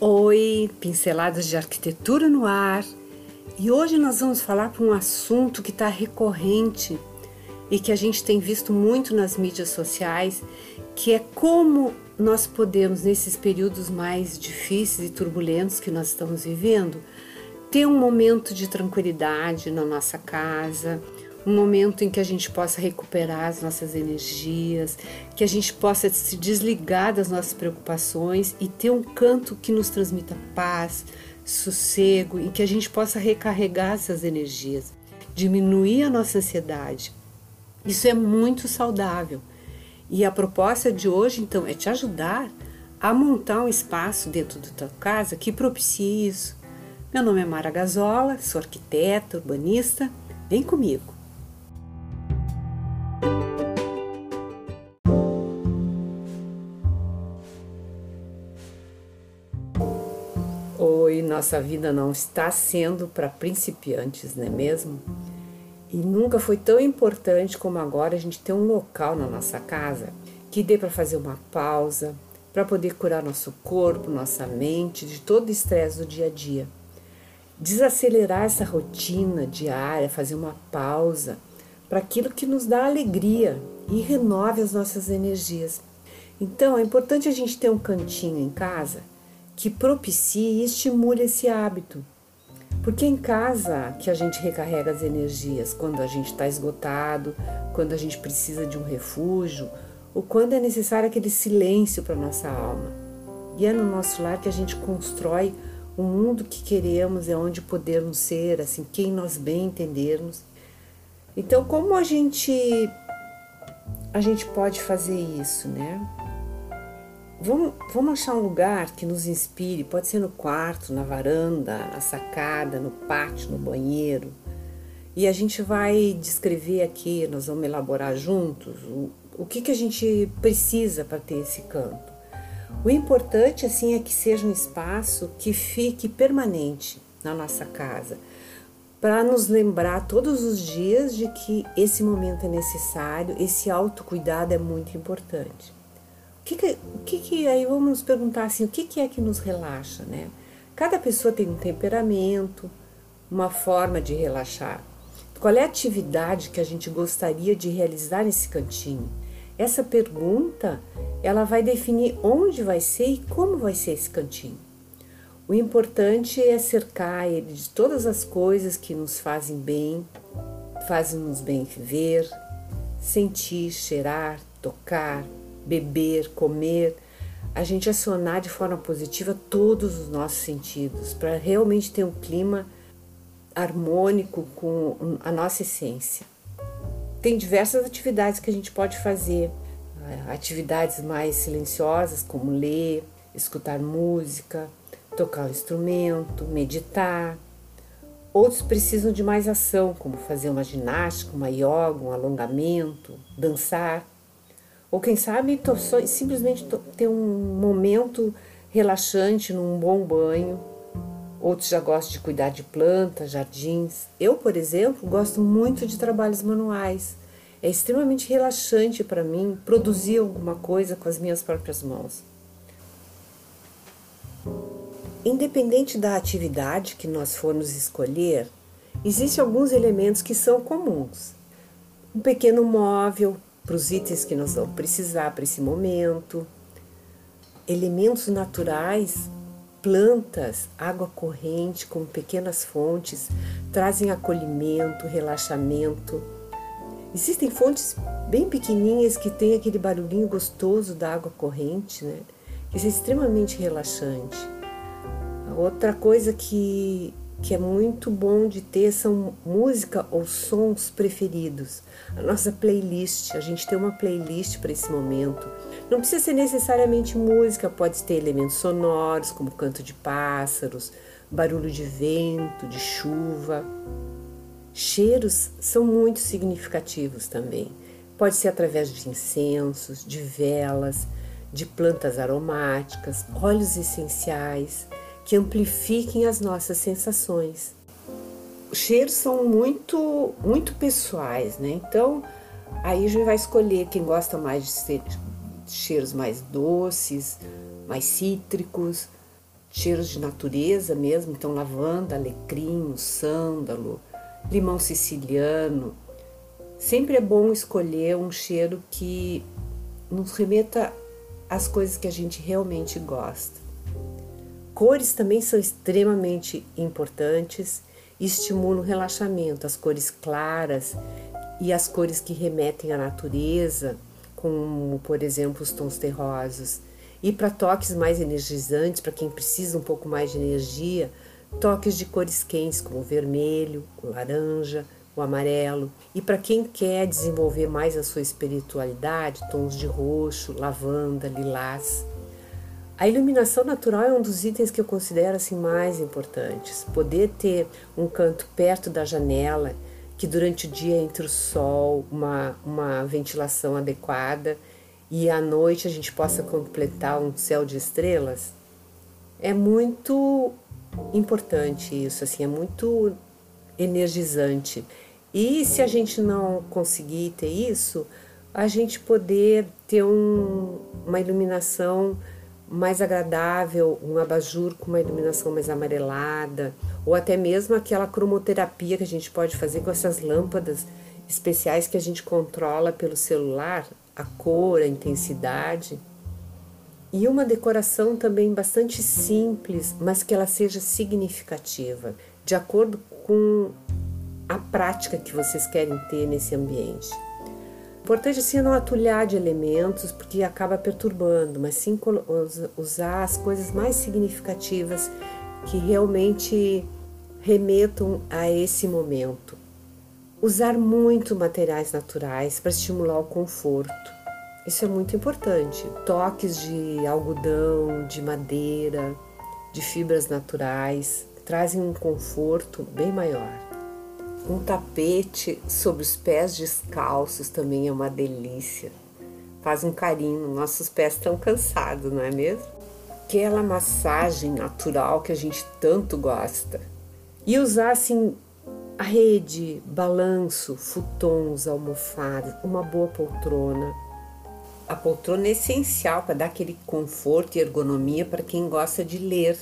Oi, pinceladas de arquitetura no ar. E hoje nós vamos falar para um assunto que está recorrente e que a gente tem visto muito nas mídias sociais, que é como nós podemos, nesses períodos mais difíceis e turbulentos que nós estamos vivendo, ter um momento de tranquilidade na nossa casa, um momento em que a gente possa recuperar as nossas energias, que a gente possa se desligar das nossas preocupações e ter um canto que nos transmita paz, sossego e que a gente possa recarregar essas energias, diminuir a nossa ansiedade. Isso é muito saudável. E a proposta de hoje, então, é te ajudar a montar um espaço dentro da tua casa que propicie isso. Meu nome é Mara Gazola, sou arquiteta, urbanista. Vem comigo. Nossa vida não está sendo para principiantes, não é mesmo? E nunca foi tão importante como agora a gente ter um local na nossa casa que dê para fazer uma pausa, para poder curar nosso corpo, nossa mente de todo o estresse do dia a dia. Desacelerar essa rotina diária, fazer uma pausa para aquilo que nos dá alegria e renove as nossas energias. Então é importante a gente ter um cantinho em casa que propicie e estimule esse hábito. Porque é em casa que a gente recarrega as energias, quando a gente está esgotado, quando a gente precisa de um refúgio, ou quando é necessário aquele silêncio para nossa alma. E é no nosso lar que a gente constrói o mundo que queremos, é onde podemos ser, assim, quem nós bem entendermos. Então, como a gente a gente pode fazer isso, né? Vamos, vamos achar um lugar que nos inspire, pode ser no quarto, na varanda, na sacada, no pátio, no banheiro. E a gente vai descrever aqui, nós vamos elaborar juntos o, o que, que a gente precisa para ter esse canto. O importante assim é que seja um espaço que fique permanente na nossa casa, para nos lembrar todos os dias de que esse momento é necessário, esse autocuidado é muito importante que, que, que, que aí vamos nos perguntar assim, o que, que é que nos relaxa, né? Cada pessoa tem um temperamento, uma forma de relaxar. Qual é a atividade que a gente gostaria de realizar nesse cantinho? Essa pergunta, ela vai definir onde vai ser e como vai ser esse cantinho. O importante é cercar ele de todas as coisas que nos fazem bem, fazem-nos bem ver, sentir, cheirar, tocar, beber, comer, a gente acionar de forma positiva todos os nossos sentidos, para realmente ter um clima harmônico com a nossa essência. Tem diversas atividades que a gente pode fazer, eh, atividades mais silenciosas, como ler, escutar música, tocar um instrumento, meditar. Outros precisam de mais ação, como fazer uma ginástica, uma yoga, um alongamento, dançar. Ou quem sabe só, simplesmente ter um momento relaxante num bom banho. Outros já gostam de cuidar de plantas, jardins. Eu, por exemplo, gosto muito de trabalhos manuais. É extremamente relaxante para mim produzir alguma coisa com as minhas próprias mãos. Independente da atividade que nós formos escolher, existem alguns elementos que são comuns. Um pequeno móvel para os itens que nós vamos precisar para esse momento. Elementos naturais, plantas, água corrente como pequenas fontes trazem acolhimento, relaxamento. Existem fontes bem pequenininhas que têm aquele barulhinho gostoso da água corrente, né? Isso é extremamente relaxante. Outra coisa que que é muito bom de ter são música ou sons preferidos. A nossa playlist, a gente tem uma playlist para esse momento. Não precisa ser necessariamente música, pode ter elementos sonoros, como canto de pássaros, barulho de vento, de chuva. Cheiros são muito significativos também. Pode ser através de incensos, de velas, de plantas aromáticas, óleos essenciais que amplifiquem as nossas sensações. Os cheiros são muito, muito pessoais, né? Então, aí a gente vai escolher quem gosta mais de cheiros mais doces, mais cítricos, cheiros de natureza mesmo, então lavanda, alecrim, sândalo, limão siciliano. Sempre é bom escolher um cheiro que nos remeta às coisas que a gente realmente gosta. Cores também são extremamente importantes e estimulam o relaxamento. As cores claras e as cores que remetem à natureza, como por exemplo os tons terrosos. E para toques mais energizantes, para quem precisa um pouco mais de energia, toques de cores quentes como o vermelho, o laranja, o amarelo. E para quem quer desenvolver mais a sua espiritualidade, tons de roxo, lavanda, lilás. A iluminação natural é um dos itens que eu considero assim mais importantes. Poder ter um canto perto da janela, que durante o dia entre o sol, uma, uma ventilação adequada e à noite a gente possa completar um céu de estrelas, é muito importante isso, assim, é muito energizante. E se a gente não conseguir ter isso, a gente poder ter um, uma iluminação mais agradável, um abajur com uma iluminação mais amarelada, ou até mesmo aquela cromoterapia que a gente pode fazer com essas lâmpadas especiais que a gente controla pelo celular, a cor, a intensidade. E uma decoração também bastante simples, mas que ela seja significativa, de acordo com a prática que vocês querem ter nesse ambiente. Importante assim é não atulhar de elementos porque acaba perturbando, mas sim usar as coisas mais significativas que realmente remetam a esse momento. Usar muito materiais naturais para estimular o conforto. Isso é muito importante. Toques de algodão, de madeira, de fibras naturais trazem um conforto bem maior. Um tapete sobre os pés descalços também é uma delícia. Faz um carinho, nossos pés estão cansados, não é mesmo? Aquela massagem natural que a gente tanto gosta. E usar assim a rede, balanço, futons, almofadas, uma boa poltrona. A poltrona é essencial para dar aquele conforto e ergonomia para quem gosta de ler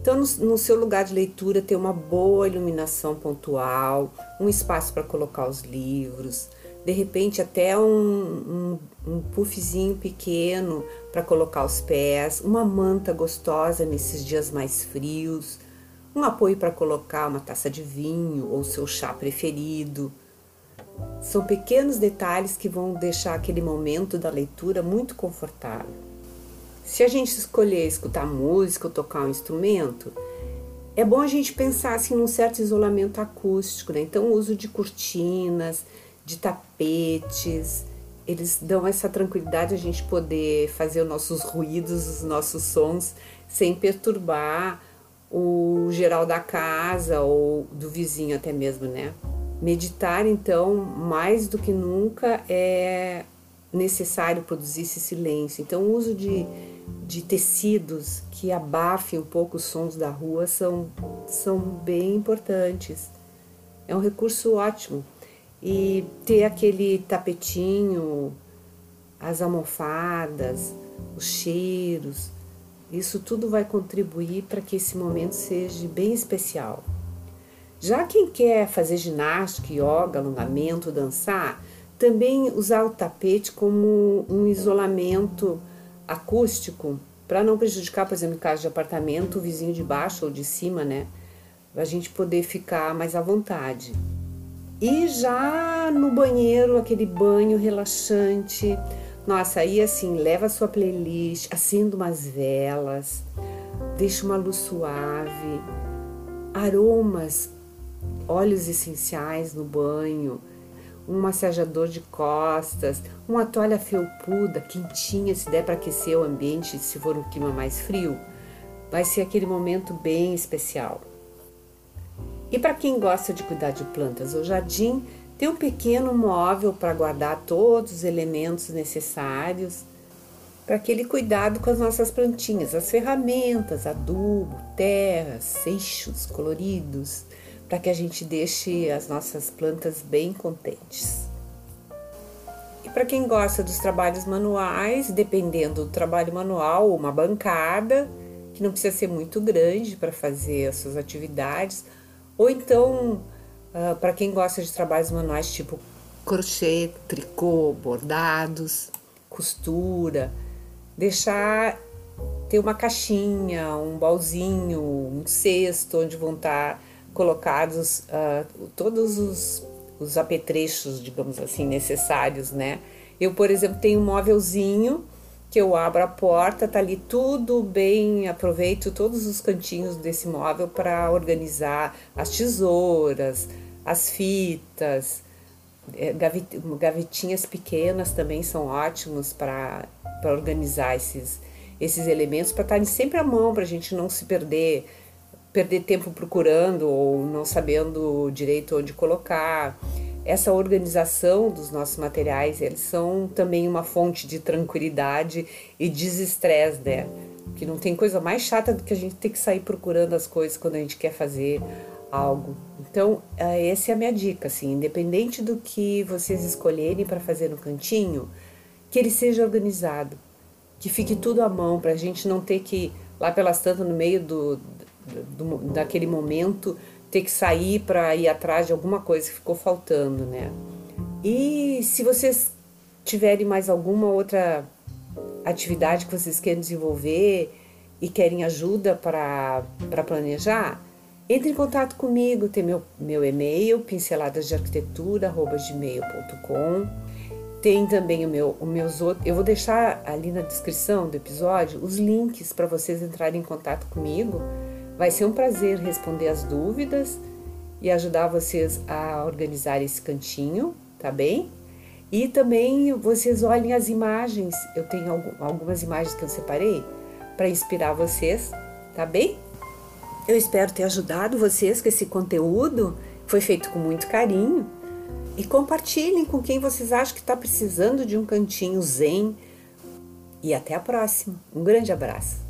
então, no, no, seu lugar de leitura, ter uma boa iluminação pontual, um espaço para colocar os livros, de repente até um, um, um puffzinho pequeno para colocar os pés, uma manta gostosa nesses dias mais frios, um apoio para colocar uma taça de vinho ou seu chá preferido. São pequenos detalhes que vão deixar aquele momento da leitura muito confortável. Se a gente escolher escutar música ou tocar um instrumento, é bom a gente pensar assim num certo isolamento acústico, né? Então, o uso de cortinas, de tapetes, eles dão essa tranquilidade a gente poder fazer os nossos ruídos, os nossos sons sem perturbar o geral da casa ou do vizinho até mesmo, né? Meditar, então, mais do que nunca é necessário produzir esse silêncio. Então, o uso de de tecidos que abafem um pouco os sons da rua são, são bem importantes. É um recurso ótimo. E ter aquele tapetinho, as almofadas, os cheiros, isso tudo vai contribuir para que esse momento seja bem especial. Já quem quer fazer ginástica, yoga, alongamento, dançar, também usar o tapete como um isolamento acústico, para não prejudicar, por exemplo, em caso de apartamento, o vizinho de baixo ou de cima, né? A gente poder ficar mais à vontade. E já no banheiro, aquele banho relaxante. Nossa, aí assim, leva a sua playlist, acenda umas velas, deixa uma luz suave, aromas, óleos essenciais no banho, um massageador de costas, uma toalha felpuda, quentinha, se der para aquecer o ambiente, se for um clima mais frio, vai ser aquele momento bem especial. E para quem gosta de cuidar de plantas, o jardim tem um pequeno móvel para guardar todos os elementos necessários para aquele cuidado com as nossas plantinhas, as ferramentas, adubo, terra, seixos coloridos, para que a gente deixe as nossas plantas bem contentes. E para quem gosta dos trabalhos manuais, dependendo do trabalho manual, uma bancada que não precisa ser muito grande para fazer as suas atividades, ou então uh, para quem gosta de trabalhos manuais tipo crochê, tricô, bordados, costura, deixar ter uma caixinha, um baúzinho, um cesto onde vão estar colocados uh, todos os, os apetrechos, digamos assim, necessários, né? Eu, por exemplo, tenho um móvelzinho que eu abro a porta, tá ali tudo bem, aproveito todos os cantinhos desse móvel para organizar as tesouras, as fitas, é, gavetinhas pequenas também são ótimos para organizar esses, esses elementos, para estarem sempre à mão, para a gente não se perder, perder tempo procurando ou não sabendo direito onde colocar essa organização dos nossos materiais, eles são também uma fonte de tranquilidade e desestresse, né? Que não tem coisa mais chata do que a gente ter que sair procurando as coisas quando a gente quer fazer algo. Então, é, essa é a minha dica, assim, independente do que vocês escolherem para fazer no cantinho, que ele seja organizado, que fique tudo à mão, para a gente não ter que, lá pelas tantas, no meio do, do, daquele momento, ter que sair para ir atrás de alguma coisa que ficou faltando, né? E se vocês tiverem mais alguma outra atividade que vocês querem desenvolver e querem ajuda para planejar, entre em contato comigo, tem meu, meu e-mail, pinceladasdearquitetura.gmail.com Tem também o meu, o meus outros. Eu vou deixar ali na descrição do episódio os links para vocês entrarem em contato comigo Vai ser um prazer responder as dúvidas e ajudar vocês a organizar esse cantinho, tá bem? E também vocês olhem as imagens, eu tenho algumas imagens que eu separei para inspirar vocês, tá bem? Eu espero ter ajudado vocês com esse conteúdo, foi feito com muito carinho. E compartilhem com quem vocês acham que está precisando de um cantinho zen. E até a próxima. Um grande abraço.